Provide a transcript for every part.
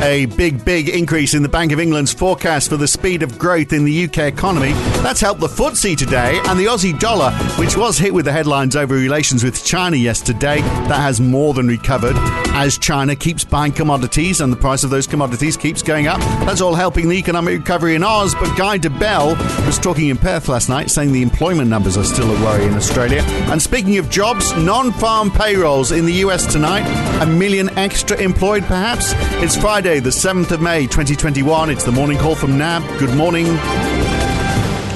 A big, big increase in the Bank of England's forecast for the speed of growth in the UK economy. That's helped the FTSE today, and the Aussie dollar, which was hit with the headlines over relations with China yesterday, that has more than recovered as China keeps buying commodities and the price of those commodities keeps going up. That's all helping the economic recovery in Oz. But Guy Debelle was talking in Perth last night, saying the employment numbers are still a worry in Australia. And speaking of jobs, non-farm payrolls in the US tonight, a million extra employed perhaps. It's Friday. The 7th of May, 2021. It's the morning call from NAB. Good morning.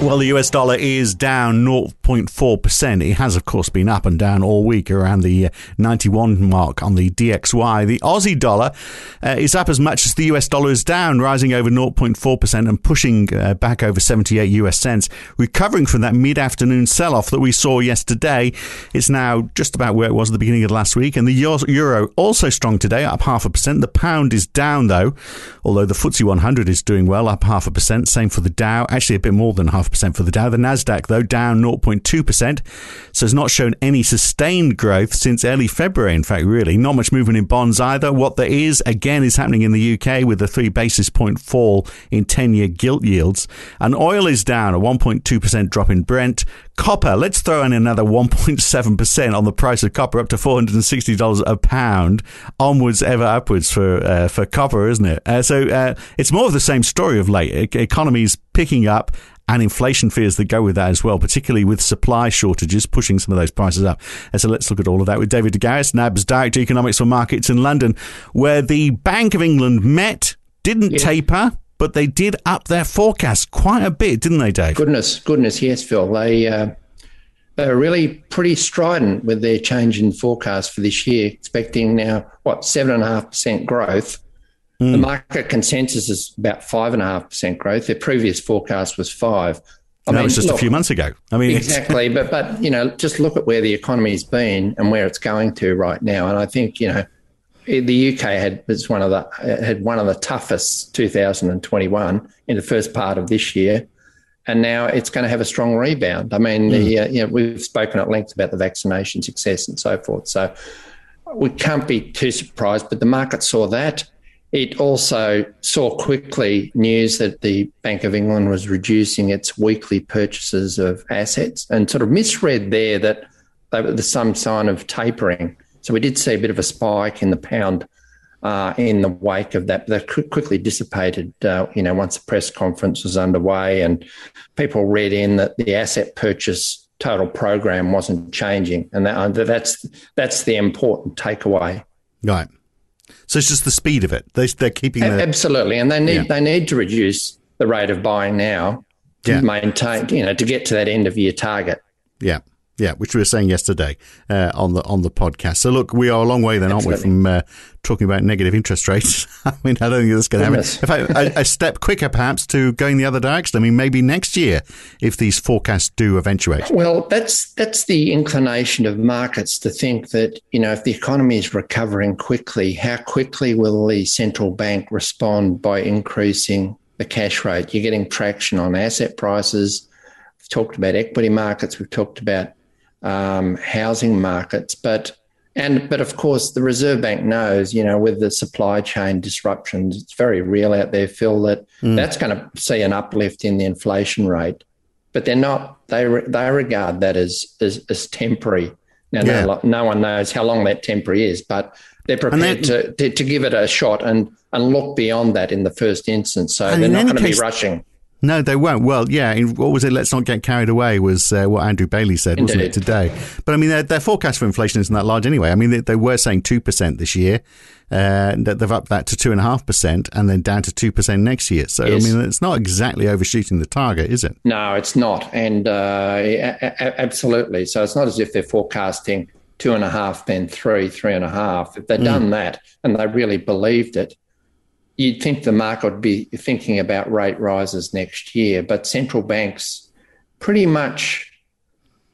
Well, the US dollar is down 0.4%. It has, of course, been up and down all week around the uh, 91 mark on the DXY. The Aussie dollar uh, is up as much as the US dollar is down, rising over 0.4% and pushing uh, back over 78 US cents. Recovering from that mid afternoon sell off that we saw yesterday, it's now just about where it was at the beginning of last week. And the euro also strong today, up half a percent. The pound is down, though, although the FTSE 100 is doing well, up half a percent. Same for the Dow, actually a bit more than half percent for the Dow. The Nasdaq, though, down 0.2%, so has not shown any sustained growth since early February. In fact, really, not much movement in bonds either. What there is, again, is happening in the UK with a three basis point fall in 10-year gilt yields, and oil is down a 1.2% drop in Brent. Copper, let's throw in another 1.7% on the price of copper, up to $460 a pound, onwards ever upwards for uh, for copper, isn't it? Uh, so uh, it's more of the same story of late. Economies picking up and inflation fears that go with that as well, particularly with supply shortages pushing some of those prices up. And so let's look at all of that with David de Garis, NAB's Director Economics for Markets in London, where the Bank of England met, didn't yeah. taper, but they did up their forecast quite a bit, didn't they, Dave? Goodness, goodness, yes, Phil. They uh, they really pretty strident with their change in forecast for this year, expecting now what seven and a half percent growth Mm. The market consensus is about five and a half percent growth. Their previous forecast was five. I that mean, was just look, a few months ago. I mean, exactly. but but you know, just look at where the economy's been and where it's going to right now. And I think you know, the UK had was one of the had one of the toughest 2021 in the first part of this year, and now it's going to have a strong rebound. I mean, mm. the, uh, you know, we've spoken at length about the vaccination success and so forth. So we can't be too surprised. But the market saw that. It also saw quickly news that the Bank of England was reducing its weekly purchases of assets and sort of misread there that there's some sign of tapering. So we did see a bit of a spike in the pound uh, in the wake of that. That quickly dissipated, uh, you know, once the press conference was underway and people read in that the asset purchase total program wasn't changing, and that, that's that's the important takeaway. Right. So it's just the speed of it. They, they're keeping the, absolutely, and they need yeah. they need to reduce the rate of buying now to yeah. maintain, you know, to get to that end of year target. Yeah. Yeah, which we were saying yesterday uh, on the on the podcast. So look, we are a long way then, aren't Absolutely. we, from uh, talking about negative interest rates? I mean, I don't think that's going to happen. In fact, a, a, step quicker perhaps to going the other direction. I mean, maybe next year if these forecasts do eventuate. Well, that's that's the inclination of markets to think that you know if the economy is recovering quickly, how quickly will the central bank respond by increasing the cash rate? You're getting traction on asset prices. We've talked about equity markets. We've talked about um, housing markets. But and but of course, the Reserve Bank knows, you know, with the supply chain disruptions, it's very real out there, Phil. That mm. that's going to see an uplift in the inflation rate. But they're not. They they regard that as as, as temporary. Now, yeah. no, no one knows how long that temporary is, but they're prepared to, to, to give it a shot and and look beyond that in the first instance. So they're not going to be rushing. No, they won't. Well, yeah. What was it? Let's not get carried away. Was uh, what Andrew Bailey said, wasn't it today? But I mean, their, their, forecast for inflation isn't that large anyway. I mean, they, they were saying two percent this year. Uh, that they've upped that to two and a half percent, and then down to two percent next year. So yes. I mean, it's not exactly overshooting the target, is it? No, it's not, and uh, a- absolutely. So it's not as if they're forecasting two and a half, then three, three and a half. If they'd mm. done that and they really believed it, you'd think the market would be thinking about rate rises next year, but central banks pretty much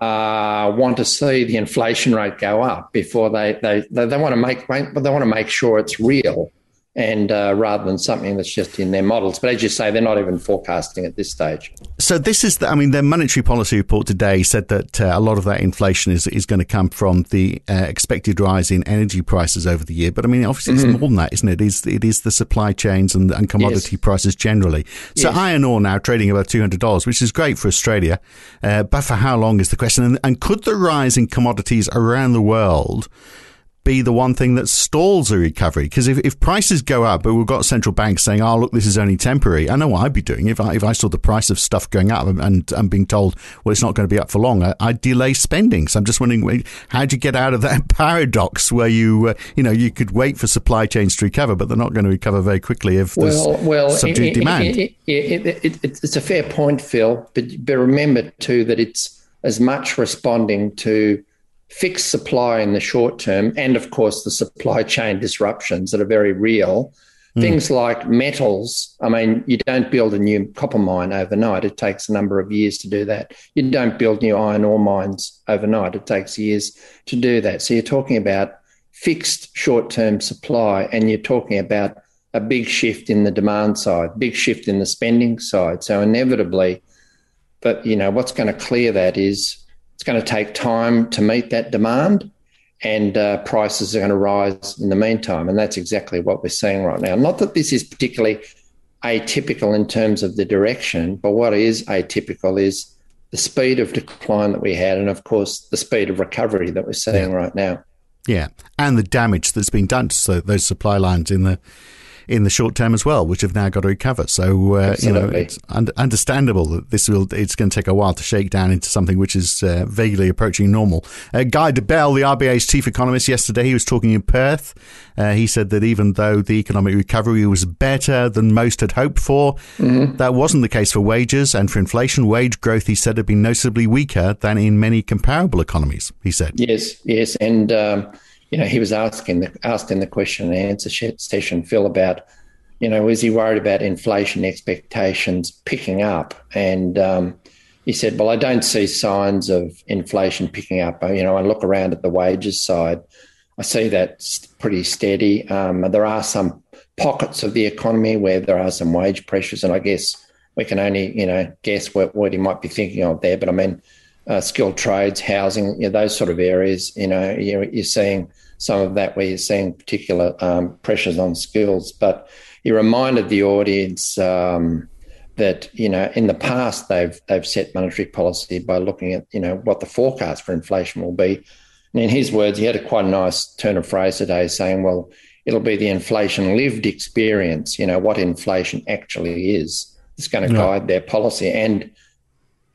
uh, want to see the inflation rate go up before they they they, they want to make they want to make sure it's real. And uh, rather than something that's just in their models. But as you say, they're not even forecasting at this stage. So this is, the, I mean, their monetary policy report today said that uh, a lot of that inflation is is going to come from the uh, expected rise in energy prices over the year. But I mean, obviously, mm-hmm. it's more than that, isn't it? It is it is the supply chains and, and commodity yes. prices generally. So yes. iron ore now trading about two hundred dollars, which is great for Australia, uh, but for how long is the question? And, and could the rise in commodities around the world be the one thing that stalls a recovery. Because if, if prices go up, but we've got central banks saying, oh, look, this is only temporary, I know what I'd be doing. If I, if I saw the price of stuff going up and I'm being told, well, it's not going to be up for long, I, would delay spending. So I'm just wondering, how do you get out of that paradox where you, uh, you know, you could wait for supply chains to recover, but they're not going to recover very quickly if there's well, well, subdued it, demand? It, it, it's a fair point, Phil, but, but remember too that it's as much responding to fixed supply in the short term, and of course, the supply chain disruptions that are very real. Mm. Things like metals. I mean, you don't build a new copper mine overnight. It takes a number of years to do that. You don't build new iron ore mines overnight. It takes years to do that. So you're talking about fixed short term supply, and you're talking about a big shift in the demand side, big shift in the spending side. So inevitably, but you know what's going to clear that is it's going to take time to meet that demand, and uh, prices are going to rise in the meantime. And that's exactly what we're seeing right now. Not that this is particularly atypical in terms of the direction, but what is atypical is the speed of decline that we had, and of course, the speed of recovery that we're seeing yeah. right now. Yeah, and the damage that's been done to those supply lines in the in the short term as well, which have now got to recover. So uh, you know, it's un- understandable that this will it's going to take a while to shake down into something which is uh, vaguely approaching normal. Uh, Guy Debelle, the RBA's chief economist, yesterday he was talking in Perth. Uh, he said that even though the economic recovery was better than most had hoped for, mm-hmm. that wasn't the case for wages and for inflation. Wage growth, he said, had been noticeably weaker than in many comparable economies. He said, "Yes, yes," and. Um, you know, he was asking the, asked in the question and answer session, Phil, about, you know, was he worried about inflation expectations picking up? And um, he said, well, I don't see signs of inflation picking up. You know, I look around at the wages side, I see that pretty steady. Um, there are some pockets of the economy where there are some wage pressures, and I guess we can only, you know, guess what, what he might be thinking of there. But I mean, uh, skilled trades, housing, you know, those sort of areas, you know, you're, you're seeing some of that where you're seeing particular um, pressures on skills. But he reminded the audience um, that you know in the past they've they've set monetary policy by looking at you know what the forecast for inflation will be. And in his words, he had a quite a nice turn of phrase today, saying, "Well, it'll be the inflation lived experience. You know what inflation actually is. It's going to yeah. guide their policy." And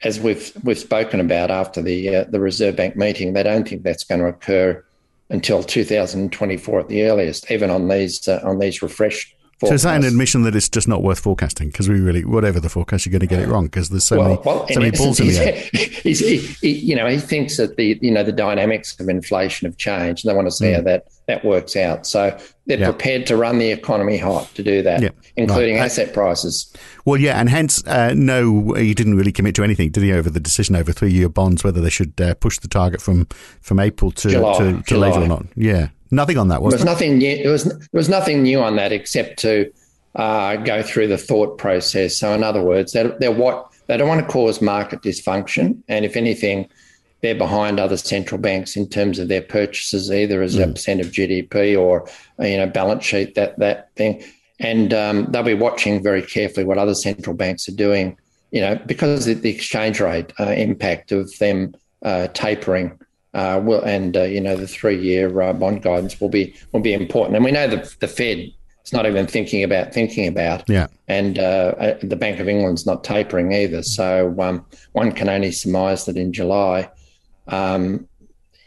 as we've we've spoken about after the uh, the Reserve Bank meeting, they don't think that's going to occur until 2024 at the earliest, even on these uh, on these refreshed. Forecasts. So is that an admission that it's just not worth forecasting? Because we really, whatever the forecast, you're going to get it wrong because there's so well, many, well, so many balls in the air. He's, he, he, you know, he thinks that the, you know, the dynamics of inflation have changed, and they want to see mm. how that that works out. So they're prepared to run the economy hot to do that, including right. asset prices. Well, yeah, and hence, uh, no, he didn't really commit to anything, did he, over the decision over three-year bonds, whether they should uh, push the target from, from April to, July, to, to later or not. Yeah, nothing on that, was there? Was nothing new. There was, there was nothing new on that except to uh, go through the thought process. So, in other words, they're, they're what they don't want to cause market dysfunction, and if anything, they're behind other central banks in terms of their purchases, either as mm. a percent of GDP or you know balance sheet that that thing. And um, they'll be watching very carefully what other central banks are doing. You know, because the exchange rate uh, impact of them uh, tapering uh, will, and uh, you know the three-year uh, bond guidance will be will be important. And we know that the Fed is not even thinking about thinking about. Yeah. And uh, the Bank of England's not tapering either. So um, one can only surmise that in July um,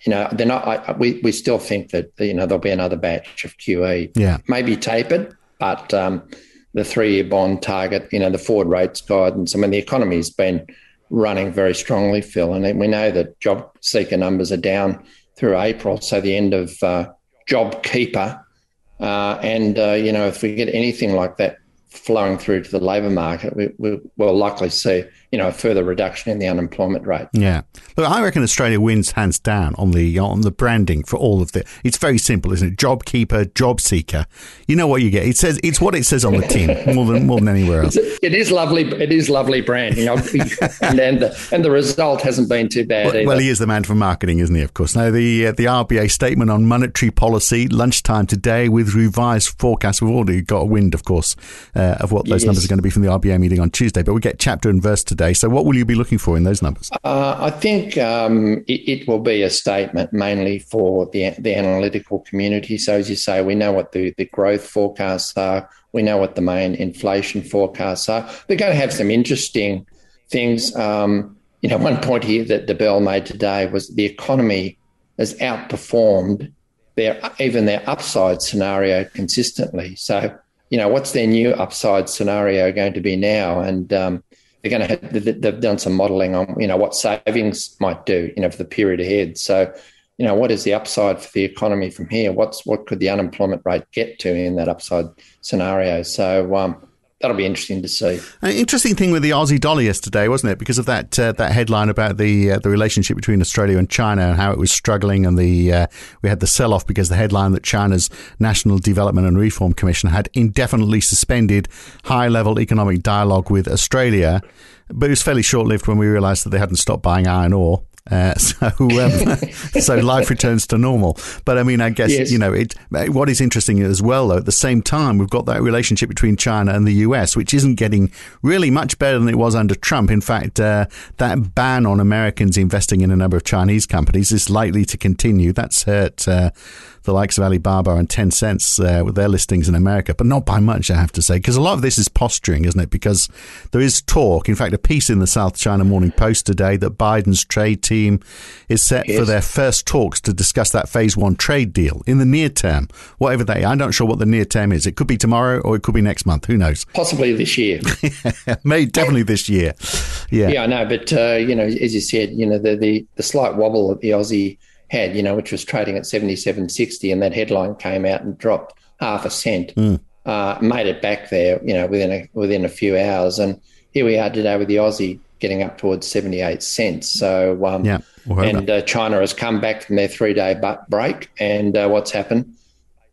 you know, they're not. I, we we still think that you know there'll be another batch of QE. Yeah, maybe tapered, but um, the three-year bond target, you know, the forward rates guidance. I mean, the economy's been running very strongly, Phil, and we know that job seeker numbers are down through April, so the end of uh, job keeper. Uh, and uh, you know, if we get anything like that flowing through to the labour market, we, we, will likely see you know a further reduction in the unemployment rate. Yeah, look, I reckon Australia wins hands down on the on the branding for all of the. It's very simple, isn't it? Job keeper, job seeker. You know what you get. It says it's what it says on the tin more than more than anywhere else. It is lovely. It is lovely branding, and, and the and the result hasn't been too bad. Well, well, he is the man for marketing, isn't he? Of course. Now the uh, the RBA statement on monetary policy lunchtime today with revised forecast. We've already got a wind, of course, uh, of what those yes. numbers are going to be from the RBA meeting on Tuesday. But we get chapter and verse today. So what will you be looking for in those numbers? Uh, I think um, it, it, will be a statement mainly for the the analytical community. So as you say, we know what the, the growth forecasts are. We know what the main inflation forecasts are. They're going to have some interesting things. Um, you know, one point here that Debelle made today was the economy has outperformed their even their upside scenario consistently. So, you know, what's their new upside scenario going to be now? And um, they're going to have, they've done some modelling on you know what savings might do, you know, for the period ahead. So, you know, what is the upside for the economy from here? What's what could the unemployment rate get to in that upside scenario? So, um, that'll be interesting to see. An interesting thing with the Aussie dollar yesterday, wasn't it? Because of that uh, that headline about the uh, the relationship between Australia and China and how it was struggling, and the uh, we had the sell off because the headline that China's National Development and Reform Commission had indefinitely suspended high level economic dialogue with Australia. But it was fairly short lived when we realised that they hadn't stopped buying iron ore. Uh, so, um, so life returns to normal. But I mean, I guess yes. you know it. What is interesting as well, though, at the same time, we've got that relationship between China and the US, which isn't getting really much better than it was under Trump. In fact, uh, that ban on Americans investing in a number of Chinese companies is likely to continue. That's hurt. Uh, the likes of Alibaba and Tencent uh, with their listings in America, but not by much, I have to say, because a lot of this is posturing, isn't it? Because there is talk, in fact, a piece in the South China Morning Post today that Biden's trade team is set yes. for their first talks to discuss that phase one trade deal in the near term, whatever they. I'm not sure what the near term is. It could be tomorrow or it could be next month. Who knows? Possibly this year. May definitely this year. Yeah, yeah, I know, but uh, you know, as you said, you know, the the, the slight wobble of the Aussie had, you know, which was trading at 77.60, and that headline came out and dropped half a cent. Mm. Uh, made it back there, you know, within a within a few hours, and here we are today with the Aussie getting up towards 78 cents. So, um, yeah, we'll and uh, China has come back from their three day break, and uh, what's happened?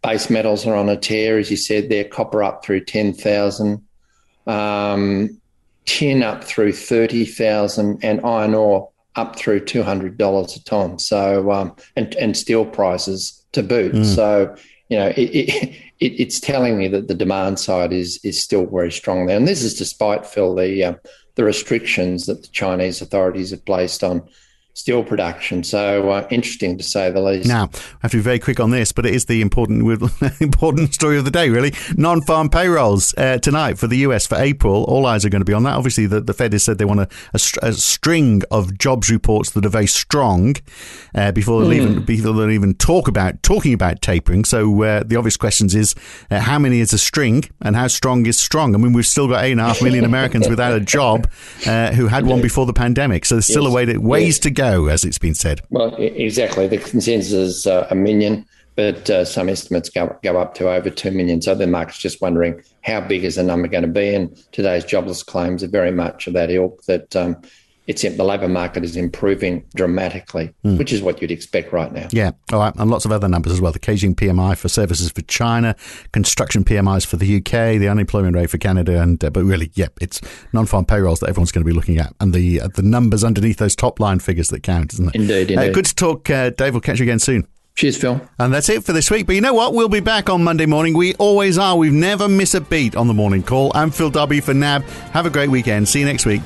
Base metals are on a tear, as you said. There, copper up through 10,000, um, tin up through 30,000, and iron ore up through two hundred dollars a ton. So um, and and steel prices to boot. Mm. So you know it, it, it, it's telling me that the demand side is is still very strong there, and this is despite Phil the uh, the restrictions that the Chinese authorities have placed on steel production. So uh, interesting to say the least. Now, I have to be very quick on this, but it is the important important story of the day, really. Non-farm payrolls uh, tonight for the US for April. All eyes are going to be on that. Obviously, the, the Fed has said they want a, a, a string of jobs reports that are very strong uh, before they'll mm. even before they'll even talk about talking about tapering. So uh, the obvious questions is uh, how many is a string and how strong is strong? I mean, we've still got eight and a half million Americans without a job uh, who had one before the pandemic. So there's still yes. a way to, ways yes. to go go, as it's been said. Well, exactly. The consensus is uh, a million, but uh, some estimates go, go up to over 2 million. So the market's just wondering how big is the number going to be. And today's jobless claims are very much of that ilk that um, it's the labour market is improving dramatically, mm. which is what you'd expect right now. Yeah, all right, and lots of other numbers as well. The Caixin PMI for services for China, construction PMIs for the UK, the unemployment rate for Canada, and uh, but really, yeah, it's non-farm payrolls that everyone's going to be looking at, and the uh, the numbers underneath those top line figures that count, isn't it? Indeed, indeed. Uh, good to talk, uh, Dave. We'll catch you again soon. Cheers, Phil. And that's it for this week. But you know what? We'll be back on Monday morning. We always are. We've never miss a beat on the morning call. I'm Phil Dobbie for NAB. Have a great weekend. See you next week.